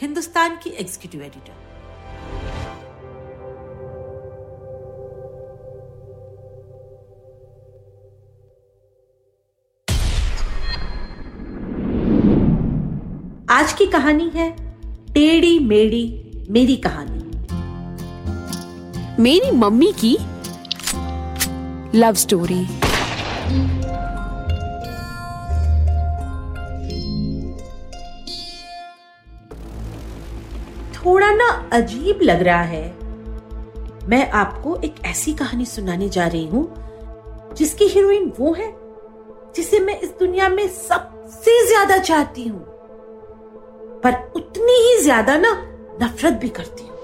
हिंदुस्तान की executive editor आज की कहानी है, टेढ़ी मेढ़ी मेरी कहानी। मेरी मम्मी की लव स्टोरी थोड़ा ना अजीब लग रहा है। मैं आपको एक ऐसी कहानी सुनाने जा रही हूँ, जिसकी हीरोइन वो है, जिसे मैं इस दुनिया में सबसे ज़्यादा चाहती हूँ, पर उतनी ही ज़्यादा ना नफरत भी करती हूँ।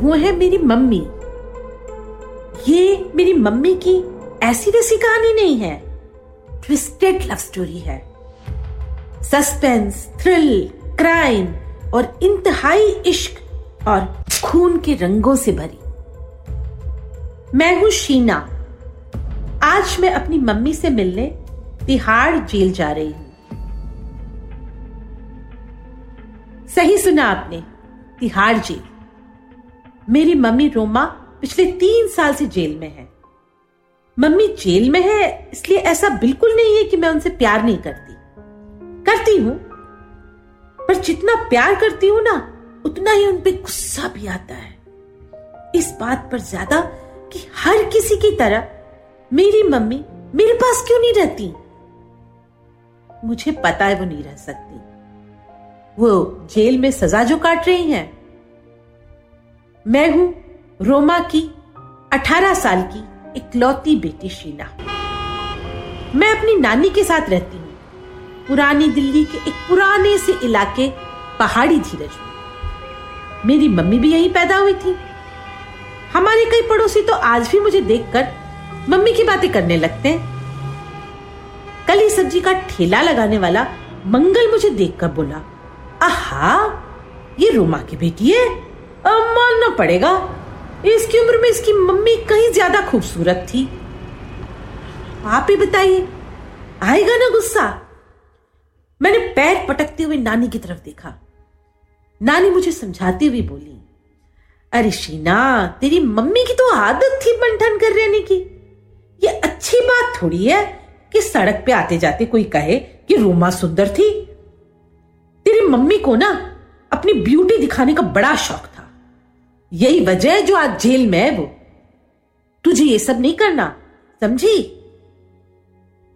वो है मेरी मम्मी। ये मेरी मम्मी की ऐसी वैसी कहानी नहीं है, ट्विस्टेड लव स्टोरी है। सस्पेंस, थ्रिल, क्राइम और इंतहाई इश्क और खून के रंगों से भरी। मैं हूँ शीना। आज मैं अपनी मम्मी से मिलने तिहाड़ जेल जा रही हूँ। सही सुना आपने, तिहाड़ जेल। मेरी मम्मी रोमा पिछले तीन साल से जेल में है। मम्मी जेल में है, इसलिए ऐसा बिल्कुल नहीं है कि मैं उनसे प्यार नहीं करती। करती हूँ पर जितना प्यार करती हूँ ना, उतना ही उन पे गुस्सा भी आता है। इस बात पर ज़्यादा कि हर किसी की तरह मेरी मम्मी मेरे पास क्यों नहीं रहती? मुझे पता है वो नहीं रह सकती। वो जेल में सजा जो काट रही हैं। मैं हूँ रोमा की 18 साल की इकलौती बेटी शीना मैं अपनी नानी के साथ रहती हूँ। पुरानी दिल्ली के एक पुराने से इलाके पहाड़ी धीरज में। मेरी मम्मी भी यहीं पैदा हुई थी। हमारे कई पड़ोसी तो आज भी मुझे देखकर मम्मी की बातें करने लगते हैं। कल ही सब्ज़ी का ठेला लगाने वाला मंगल मुझे देखकर बोला, आहा, ये रोमा की बेटी है। अब मानना पड़ेगा, इसकी उम्र में इसकी मम्मी कहीं ज़्यादा खूबसूरत थी। आप ही बताइए, आएगा ना गुस्सा? मैंने पैर पटकते हुए नानी की तरफ़ देखा। नानी मुझे समझाती हुई बोली, अरे शीना, तेरी मम्मी की तो आदत थी बंठन कर रहने की। ये अच्छी बात थोड़ी है कि सड़क पे आते जाते कोई कहे कि रोमा सुंदर थी। तेरी मम्मी को ना अपनी ब्यूटी दिखाने का बड़ा शौक था। यही वजह है जो आज जेल में है वो। तुझे ये सब नहीं करना, समझी?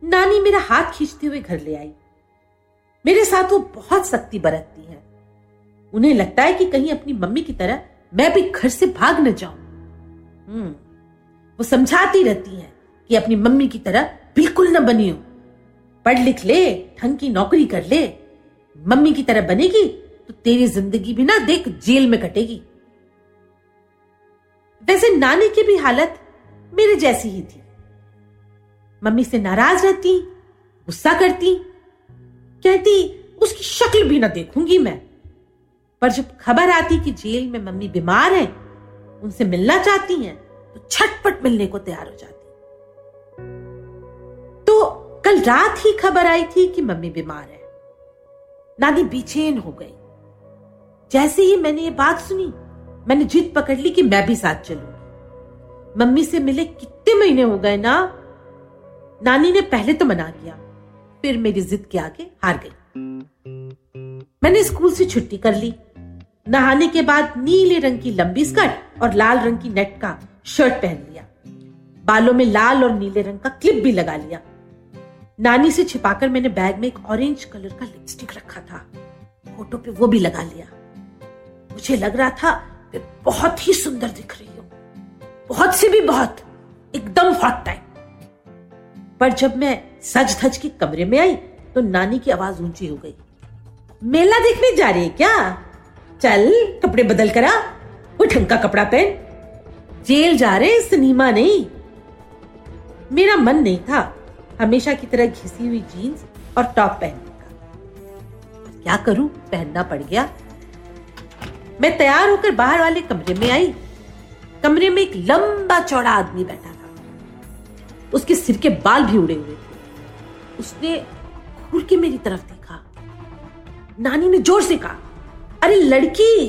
नानी मेरा हाथ खींचते हुए घर ले आई। मेरे साथ वो बहुत सख्ती बरतती है। उन्हें लगता है कि कहीं अपनी मम्मी की तरह मैं भी घर से भाग न जाऊँ। हम्म वो समझाती रहती है कि अपनी मम्मी की तरह बिल्कुल न बनी हो। पढ़ लिख ले, ढंग की नौकरी कर ले। मम्मी की तरह बनेगी तो तेरी ज़िंदगी भी ना देख जेल में कटेगी। वैसे नानी की भी हालत मेरे जैसी ही थी। मम्मी से नाराज़ रहती, गुस्सा करती कहती, उसकी शक्ल भी ना देखूँगी मैं। पर जब खबर आती कि जेल में मम्मी बीमार है, उनसे मिलना चाहती हैं तो छटपट मिलने को तैयार हो जाती तो कल रात ही खबर आई थी कि मम्मी बीमार है। नानी बेचैन हो गई। जैसे ही मैंने ये बात सुनी, मैंने जिद पकड़ ली कि मैं भी साथ चलूँगी। मम्मी से मिले कितने महीने हो गए ना, नानी ने पहले तो मना किया। फिर मेरी जिद के आगे हार गई। मैंने स्कूल से छुट्टी कर ली। नहाने के बाद नीले रंग की लंबी स्कर्ट और लाल रंग की नेट का शर्ट पहन लिया। बालों में लाल और नीले रंग का क्लिप भी लगा लिया। नानी से छिपाकर मैंने बैग में एक ऑरेंज कलर का लिपस्टिक रखा था। फ़ोटो पे वो भी लगा लिया। मुझे लग रहा था, मैं बहुत ही सुंदर दिख रही हूँ। बहुत से भी बहुत, एकदम हॉट टाइम पर जब मैं सज धज के कमरे में आई तो नानी की आवाज़ ऊँची हो गई। मेला देखने जा रही है क्या? चल, कपड़े बदल करा वो ढंग का कपड़ा पहन। जेल जा रहे सिनेमा नहीं। मेरा मन नहीं था हमेशा की तरह घिसी हुई जीन्स और टॉप पहनने का। क्या करूँ? पहनना पड़ गया। मैं तैयार होकर बाहर वाले कमरे में आई। कमरे में एक लंबा चौड़ा आदमी बैठा था। उसके सिर के बाल भी उड़े हुए थे। उसने घूर के मेरी तरफ़ देखा। नानी ने ज़ोर से कहा, अरे लड़की,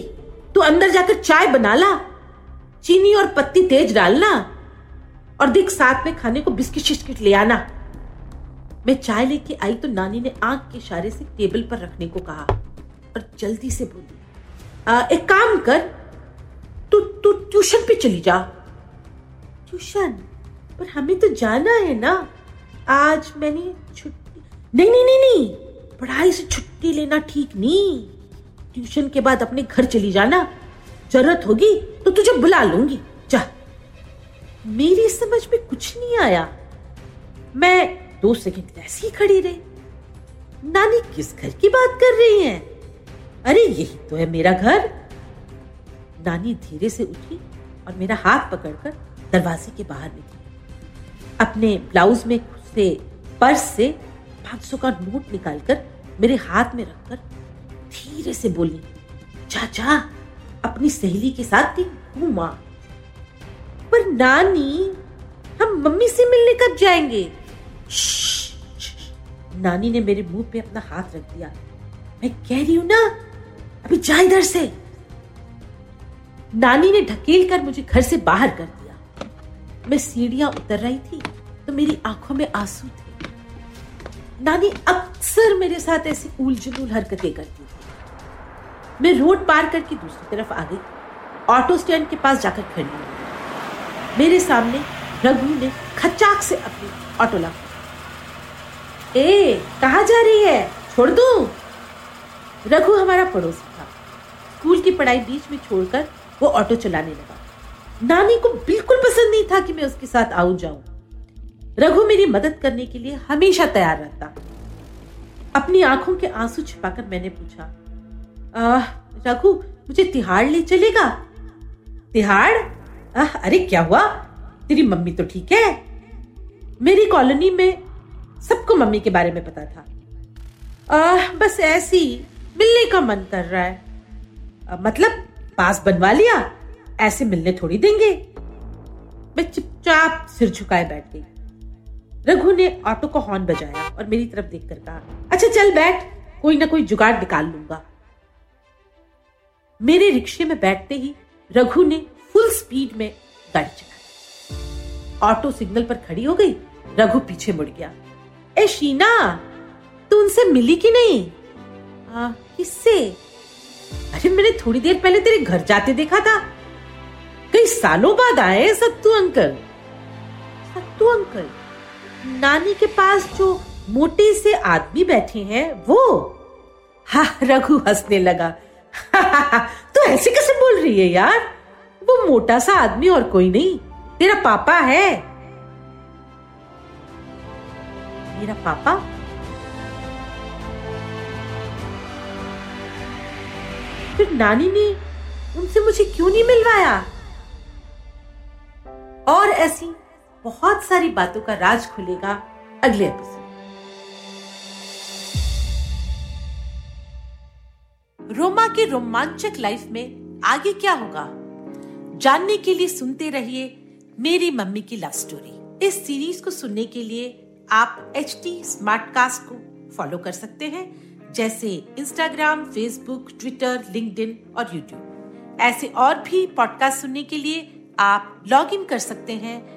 तू अंदर जाकर चाय बना ला चीनी और पत्ती तेज डालना और देख साथ में खाने को बिस्किट शिस्किट ले आना। मैं चाय लेके आई तो नानी ने आँख के इशारे से टेबल पर रखने को कहा और जल्दी से बोली एक काम कर, तू तू ट्यूशन पे चली जा। ट्यूशन? पर हमें तो जाना है ना। आज मैंने छुट्टी नहीं नहीं नहीं नहीं। पढ़ाई से छुट्टी लेना ठीक नहीं। ट्यूशन के बाद अपने घर चली जाना। ज़रूरत होगी तो तुझे बुला लूँगी। जा। मेरी समझ में कुछ नहीं आया। मैं दो सेकंड ऐसी खड़ी रही। नानी किस घर की बात कर रही हैं? अरे, यही तो है मेरा घर। नानी धीरे से उठी और मेरा हाथ पकड़कर दरवाजे के बाहर निकली। अपने ब्लाउज में से पर्स से पाँच सौ का नोट निकालकर मेरे हाथ में रखकर धीरे से बोली, चाचा, अपनी सहेली के साथ घूमा पर नानी, हम मम्मी से मिलने कब जाएँगे? नानी ने मेरे मुँह पे अपना हाथ रख दिया मैं कह रही हूँ ना अभी जा इधर से नानी ने ढकेल कर मुझे घर से बाहर कर दिया मैं सीढ़ियाँ उतर रही थी तो मेरी आँखों में आँसू थे। नानी अक्सर मेरे साथ ऐसी उलझुल हरकतें करती थी। मैं रोड पार करके दूसरी तरफ़ आ गई, ऑटो स्टैंड के पास जाकर खड़ी मेरे सामने रघु ने खचाक से अपनी ऑटो लगा ए, कहा जा रही है? छोड़ दू? रघु हमारा पड़ोसी था। स्कूल की पढ़ाई बीच में छोड़कर वो ऑटो चलाने लगा। नानी को बिल्कुल पसंद नहीं था कि मैं उसके साथ आऊ जाऊँ। रघु मेरी मदद करने के लिए हमेशा तैयार रहता। अपनी आँखों के आँसू छिपाकर मैंने पूछा रघु मुझे तिहाड़ ले चलेगा? तिहाड़? अरे क्या हुआ? तेरी मम्मी तो ठीक है। मेरी कॉलोनी में सबको मम्मी के बारे में पता था। आ, बस ऐसी मिलने का मन कर रहा है। आ, मतलब पास बनवा लिया ऐसे मिलने थोड़ी देंगे। मैं चुपचाप सिर झुकाए बैठ गई। रघु ने ऑटो का हॉर्न बजाया और मेरी तरफ़ देखकर कहा अच्छा चल बैठ, कोई ना कोई जुगाड़ निकाल लूँगा। मेरे रिक्शे में बैठते ही रघु ने फुल स्पीड में गाड़ी चलाई। ऑटो सिग्नल पर खड़ी हो गई, रघु पीछे मुड़ गया। ए, शीना, तू उनसे मिली कि नहीं? किससे? अरे, मैंने थोड़ी देर पहले तेरे घर जाते देखा था। कई सालों बाद आए सत्तू अंकल। सत्तू अंकल? नानी के पास जो मोटे से आदमी बैठे हैं, वो? हा, रघु हंसने लगा। तो ऐसे कैसे बोल रही है यार? वो मोटा सा आदमी और कोई नहीं। तेरा पापा है। मेरा पापा? फिर नानी ने उनसे मुझे क्यों नहीं मिलवाया? और ऐसी बहुत सारी बातों का राज खुलेगा अगले एपिसोड रोमा के रोमांचक लाइफ में आगे क्या होगा? जानने के लिए सुनते रहिए मेरी मम्मी की लव स्टोरी इस सीरीज़ को सुनने के लिए आप एच टी स्मार्ट कास्ट को फॉलो कर सकते हैं, जैसे इंस्टाग्राम फेसबुक ट्विटर लिंक्डइन और यूट्यूब ऐसे और भी पॉडकास्ट सुनने के लिए आप लॉग इन कर सकते हैं